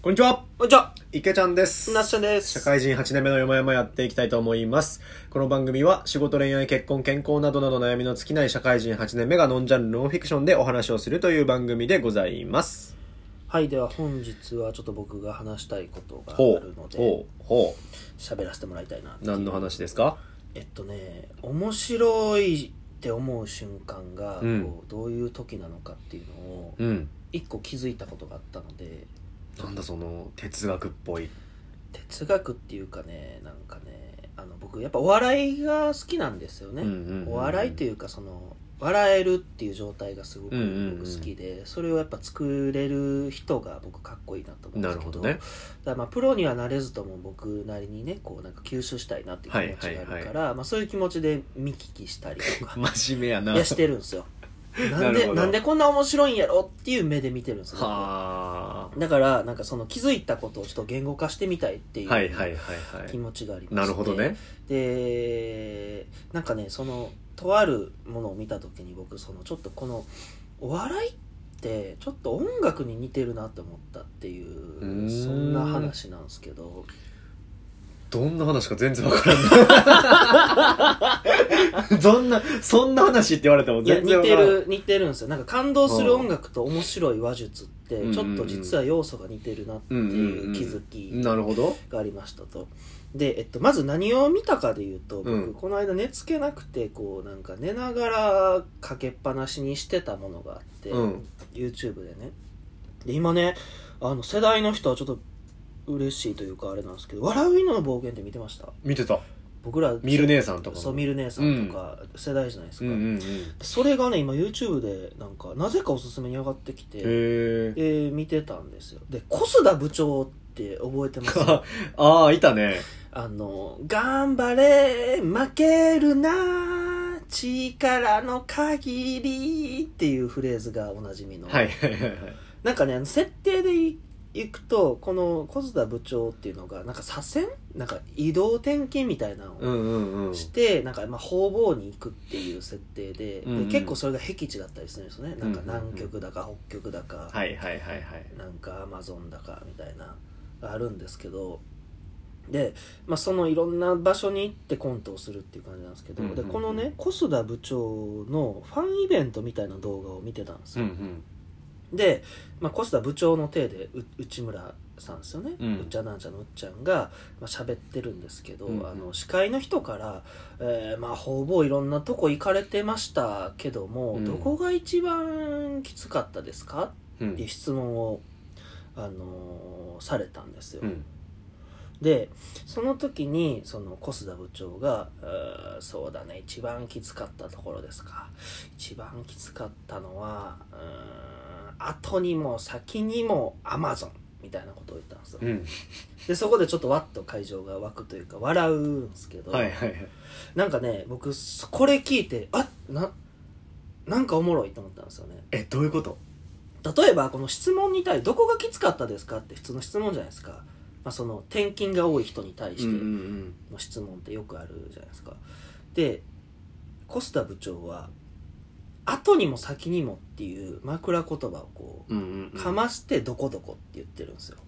こんにちはこんにちは池ちゃんですなっしゃんです社会人8年目の山々やっていきたいと思います。この番組は仕事、恋愛、結婚、健康などなど悩みの尽きない社会人8年目がノンジャンルノンフィクションでお話をするという番組でございます。はいでは本日はちょっと僕が話したいことがあほうるの、でほう、ほ喋らせてもらいたいなってう。いう何の話ですか？えっとね面白いって思う瞬間が、うんこうどういう時なのかっていうのをうん。一個気づいたことがあったのでなんだその哲学っぽい。哲学っていうかねなんかねあの僕やっぱお笑いが好きなんですよね、うんうんうんうん。お笑いというかその笑えるっていう状態がすごくうんうんうん。僕好きで、それをやっぱ作れる人が僕かっこいいなと思うんですけど。なるほどね。だからまあプロにはなれずとも僕なりにねこうなんか吸収したいなっていう気持ちがあるから、まあ、そういう気持ちで見聞きしたりとか。真面目やな。してるんですよなんでなんでこんな面白いんやろっていう目で見てるんですよ僕ははだからなんかその気づいたことをちょっと言語化してみたいっていあ。はいはういはいはい。気持ちがありまして、なるほどね。でなんかねそのとあるものを見た時に僕そのちょっとこのお笑いってちょっと音楽に似てるなって思ったっていうそんな話なんですけどどんな話か全然わからん。どんな、そんな話って言われてもいや似て。る似てるんですよなんか感動する音楽と面白い話術ってうんちょっと実は要素が似てるなっていう気づきなるほど。がありましたと。で、えっと、まず何を見たかで言うと、僕、うんこの間寝つけなくて、こう、なんか寝ながらかけっぱなしにしてたものがあって、うん YouTube でね。で、今ね、あの、世代の人はちょっと嬉しいというかあれなんですけど、笑う犬の暴言って見てました？見てた。僕ら、ミル姉さんとかのそう、ミル姉さんとか、世代じゃないですか。うんうんうん。それがね、今 YouTube で、なんか、なぜかおすすめに上がってきて、へえ。えー見てたんですよ。で、小須田部長って覚えてます？ああ、いたね。あの、頑張れ、負けるな、力の限りっていうフレーズがおなじみの。はいはいはいはい。なんかね、設定でいいくと、この小津田部長っていうのが、なんか左遷？なんか移動転勤みたいなのをうんうんうん。して、なんかまあ方々に行くっていう設定で、うんうんで結構それが僻地だったりするんですよね。なんかうんうんうん南極だか北極だか。はいはいはいはい。なんかアマゾンだかみたいながあるんですけどで、まあ、そのいろんな場所に行ってコントをするっていう感じなんですけど、うんうんうんでこのね小須田部長のファンイベントみたいな動画を見てたんですよ、うんうん。で、まあ、小須田部長の体でう内村さんですよね、ううんっちゃなんちゃのうっちゃんがまあ喋ってるんですけど、うんうん。あの司会の人から、えーまあほぼいろんなとこ行かれてましたけども、うん。どこが一番きつかったですか？うん。っていう質問を、あのーされたんですよ、うん。でその時にその小須田部長が「うーそうだね一番きつかったところですか。一番きつかったのはうーん後にも先にもアマゾン」みたいなことを言ったんですよ、うん。でそこでちょっとわっと会場が湧くというか笑うんですけど、はいはいはい。なんかね僕そこれ聞いてあななんかおもろいと思ったんですよね。え、どういうこと？例えばこの質問に対してどこがきつかったですかって普通の質問じゃないですか、まあ、その転勤が多い人に対してんの質問ってよくあるじゃないですか。でコスタ部長は後にも先にもっていう枕言葉をこうんうんうん。うかましてどこどこって言ってるんですよ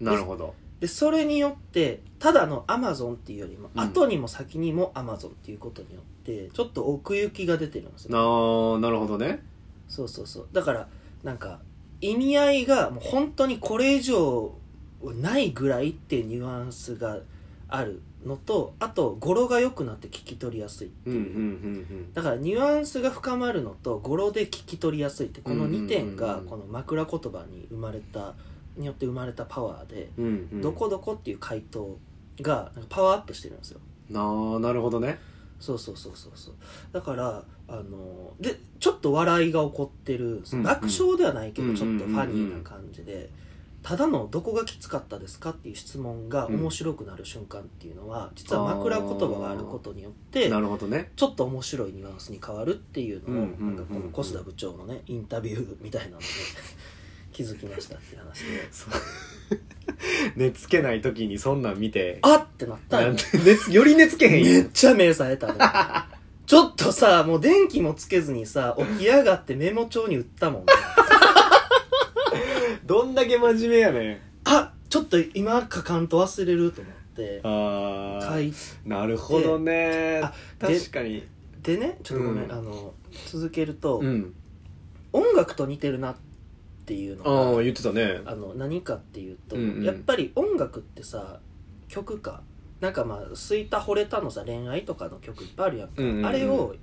なるほど。でそれによってただのアマゾンっていうよりも、うん後にも先にもアマゾンっていうことによってちょっと奥行きが出てるんですよああ、なるほどね。そうそうそうだからなんか意味合いがもう本当にこれ以上ないぐらいっていうニュアンスがあるのとあと語呂が良くなって聞き取りやすいっていう、うんうんうんだからニュアンスが深まるのと語呂で聞き取りやすいってこの2点がうんうん。うんうんこの枕言葉に生まれたによって生まれたパワーでうん。うん。うん。どこどこっていう回答がパワーアップしてるんですよ。なあ、なるほどね。そうそうそうそうそう。だからあのでちょっと笑いが起こってるうんうん。爆笑ではないけどうん。ちょっとファニーな感じでただの「どこがきつかったですか?」っていう質問が面白くなる瞬間っていうのは実は枕言葉があることによってなるほどね。ちょっと面白いニュアンスに変わるっていうのをなんかこの小須田部長のねインタビューみたいなので気づきましたっていう話で。寝つけない時にそんなん見て。あってなった。よより寝つけへんめよっちゃ目冴えたね ちょっとさもう電気もつけずにさ起き上がってメモ帳に打ったもんねどんだけ真面目やねん。ちょっと今書かんと忘れると思ってああ書いなるほどね。あで確かに。てねちょっとごめん、うん。あの続けると、うん。音楽と似てるなっていうのああが言ってたね。あの何かっていうと、うんうん。やっぱり音楽ってさ曲か。なんかまあ「すいた惚れた」のさ恋愛とかの曲いっぱいあるやんか、うんうんうん。あれを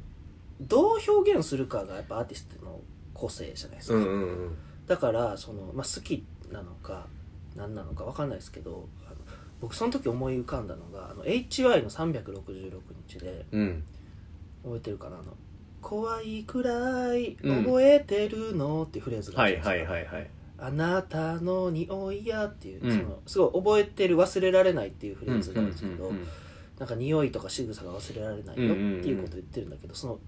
どう表現するかがやっぱアーティストの個性じゃないですか、うんうんうんだからその、まあ、好きなのか何なのか分かんないですけどあの僕その時思い浮かんだのがあの HY の366日でうん。覚えてるかなあの怖いくらいうん。覚えてるの、っていうフレーズがあはいるじゃないですか。はいはいはいあなたの匂いやっていう、うん。そのすごい覚えてる忘れられないっていうフレーズがあるんですけど、なんか匂いとか仕草が忘れられないよっていうことを言ってるんだけど、その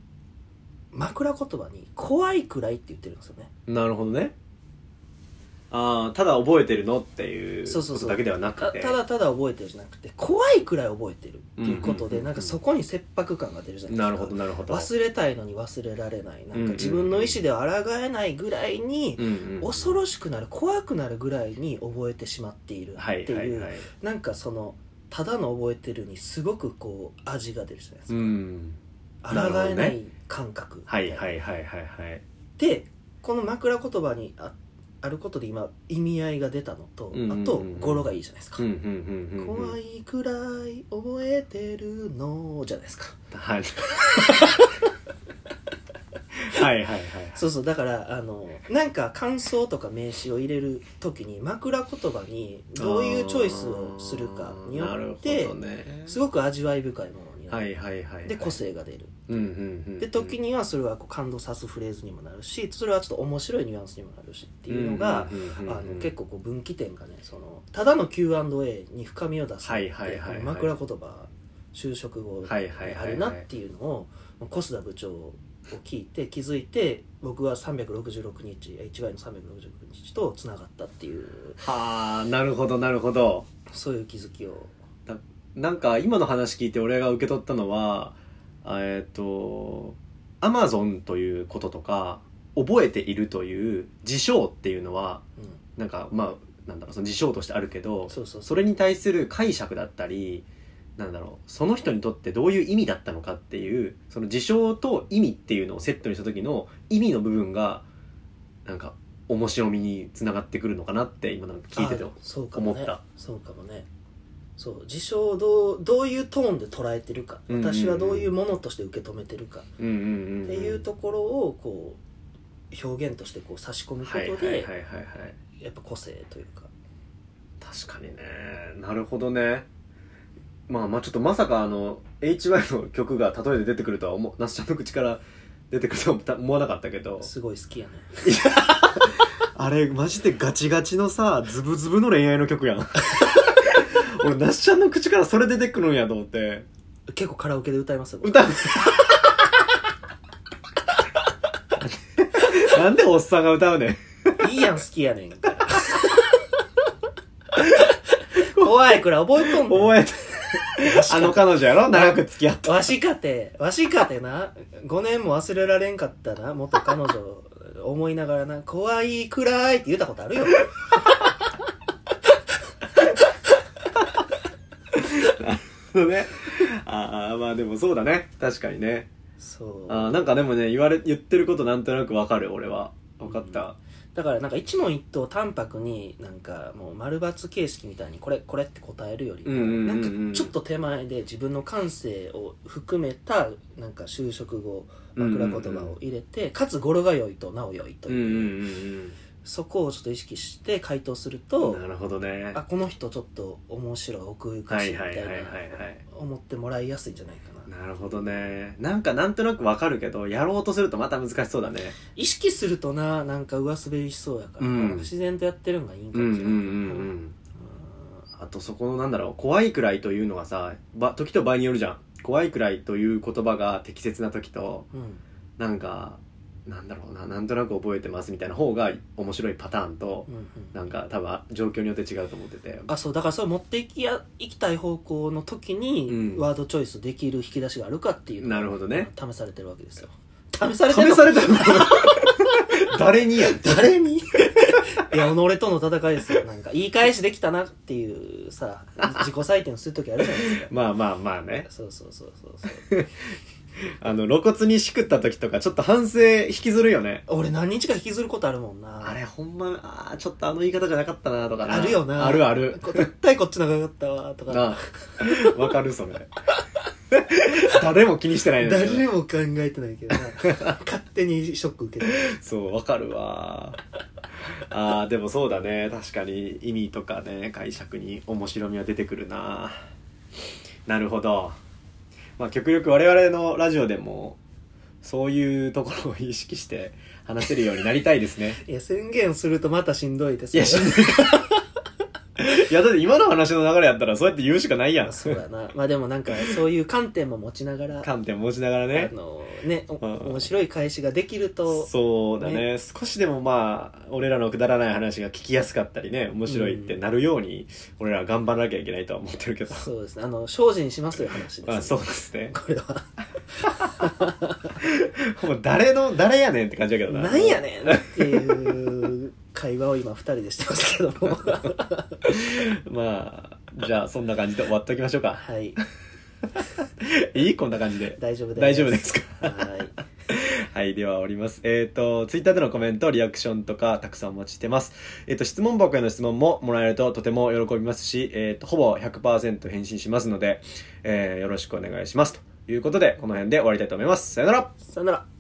枕言葉に怖いくらいって言ってるんですよね。うんなるほどねああただ覚えてるのっていうことだけではなたくて。ただただ覚えてるじゃなくて怖いくらい覚えてるっていうことで、なんかそこに切迫感が出るじゃないですか。なるほどなるほど。忘れたいのに忘れられない。なんか自分の意思では抗えないぐらいに恐ろしくなる怖くなるぐらいに覚えてしまっているはいっていうはなんかそのただの覚えてるにすごくこう味が出るじゃないですうか、ん。抗えない感覚はいなはいはいはいはい。でこの枕言葉にああることで今意味合いが出たのと、うんうんうんあと語呂がいいじゃないですか、うんうんうんうんうん。怖いくらい覚えてるのじゃないですか。はい。はいはいはいそうそうだからあのなんか感想とか名詞を入れる時に枕言葉にどういうチョイスをするかによってね。すごく味わい深いものにはいはいはいはい。で個性が出る。うんうんうんで時にはそれはこう感動さすフレーズにもなるしそれはちょっと面白いニュアンスにもなるしっていうのが、結構こう分岐点がねそのただの Q&A に深みを出すってはい枕言葉就職後であるなっていうのを小須田部長を聞いて気づいて僕は366日 HY の366日とつながったっていう。はあなるほどなるほど。そういう気づきをなんか今の話聞いて俺が受け取ったのはあえっ、とアマゾンということとか覚えているという事象っていうのはうなんかまあなんだろうその事象としてあるけどんそれに対する解釈だったりなんだろうその人にとってどういう意味だったのかっていうその事象と意味っていうのをセットにした時の意味の部分がなんか面白みにつながってくるのかなって今なんか聞いててあそうかもね。思った。そうかもねそう事象をどうどういうトーンで捉えてるか、私はどういうものとして受け止めてるか。っていうところをこう表現としてこう差し込むことで、やっぱ個性というか。確かにね。なるほどね。まあまあちょっとまさかあの HY の曲が例えで出てくるとは思う那須ちゃんの口から出てくるとは思わなかったけど。すごい好きやね。あれマジでガチガチのさズブズブの恋愛の曲やん 俺那須ちゃんの口からそれ出てくるんやと思って。結構カラオケで歌いますよ。歌う。なんでおっさんが歌うねん。いいやん好きやねんから。怖いくらい覚えとんねん。覚えてあの彼女やろ長く付き合ったわしかてわしかてな。5年も忘れられんかったな元彼女思いながらな。怖いくらいって言ったことあるよね。ああまあでもそうだね。確かにね。そう。あーなんかでもね言われ言ってることなんとなくわかる俺は。分かった、だからなんか一問一答淡白になんかもう丸抜形式みたいにこれこれって答えるよりもうんうんうんうん。なんかちょっと手前で自分の感性を含めたなんか就職後枕言葉を入れて、かつ語呂が良いとなお良いという、うんうんうんそこをちょっと意識して回答するうとんなるほどね。あこの人ちょっと面白い奥ゆかはしいみたいな思ってもらいやすいんじゃないかな。なるほどね。なんかなんとなくわかるけどやろうとするとまた難しそうだね。意識するとななんか上滑りしそうやから、うん。自然とやってるのがいいんかもしれないけど。んあとそこのなんだろう怖いくらいというのはさば時と場合によるじゃん。怖いくらいという言葉が適切な時とうんうん。なんかなんだろうななんとなく覚えてますみたいな方が面白いパターンとうんうん。なんか多分状況によって違うと思ってて。あそうだからそれ持っていきやいきたい方向の時に、うん。ワードチョイスできる引き出しがあるかっていうなるほどね。試されてるわけですよ。試されてる試されたの？誰にやん？誰に？いや己との戦いですよ。なんか言い返しできたなっていうさ自己採点する時あるじゃないですか。まあまあまあね。そうそうそうそうそう あの露骨にしくった時とかちょっと反省引きずるよね。俺何日か引きずることあるもんな。あれほんまあーちょっとあの言い方じゃなかったなとかな。あるよな。あるある。こ絶対こっち長かったわとか。なあ。わかるそれ。誰も気にしてないのに。誰も考えてないけどな。勝手にショック受けてそうわかるわ。あーでもそうだね。確かに意味とかね解釈に面白みは出てくるな。なるほどまあ極力我々のラジオでもそういうところを意識して話せるようになりたいですね。いや宣言するとまたしんどいですいやしんどいいやだって今の話の流れやったらそうやって言うしかないやん。そうだな。まあでもなんかそういう観点も持ちながら観点持ちながらね。あのねおうん。面白い返しができると。そうだね。少しでもまあ俺らのくだらない話が聞きやすかったりね面白いってなるように、俺らは頑張らなきゃいけないとは思ってるけど。そうですね。あの精進しますという話です、あそうですね。これは。もう誰の誰やねんって感じだけどな。なんやねんっていう会話を今二人でしてますけども。まあじゃあそんな感じで終わっておきましょうか。はい。いい？こんな感じで。大丈夫です。大丈夫ですか？はい。はい、ではおります。えっ、と、ツイッターでのコメント、リアクションとか、たくさんお待ちしてます。えっ、と、質問箱への質問ももらえるととても喜びますし、えっ、と、ほぼ100%返信しますので、えーよろしくお願いします。ということで、この辺で終わりたいと思います。さよなら。さよなら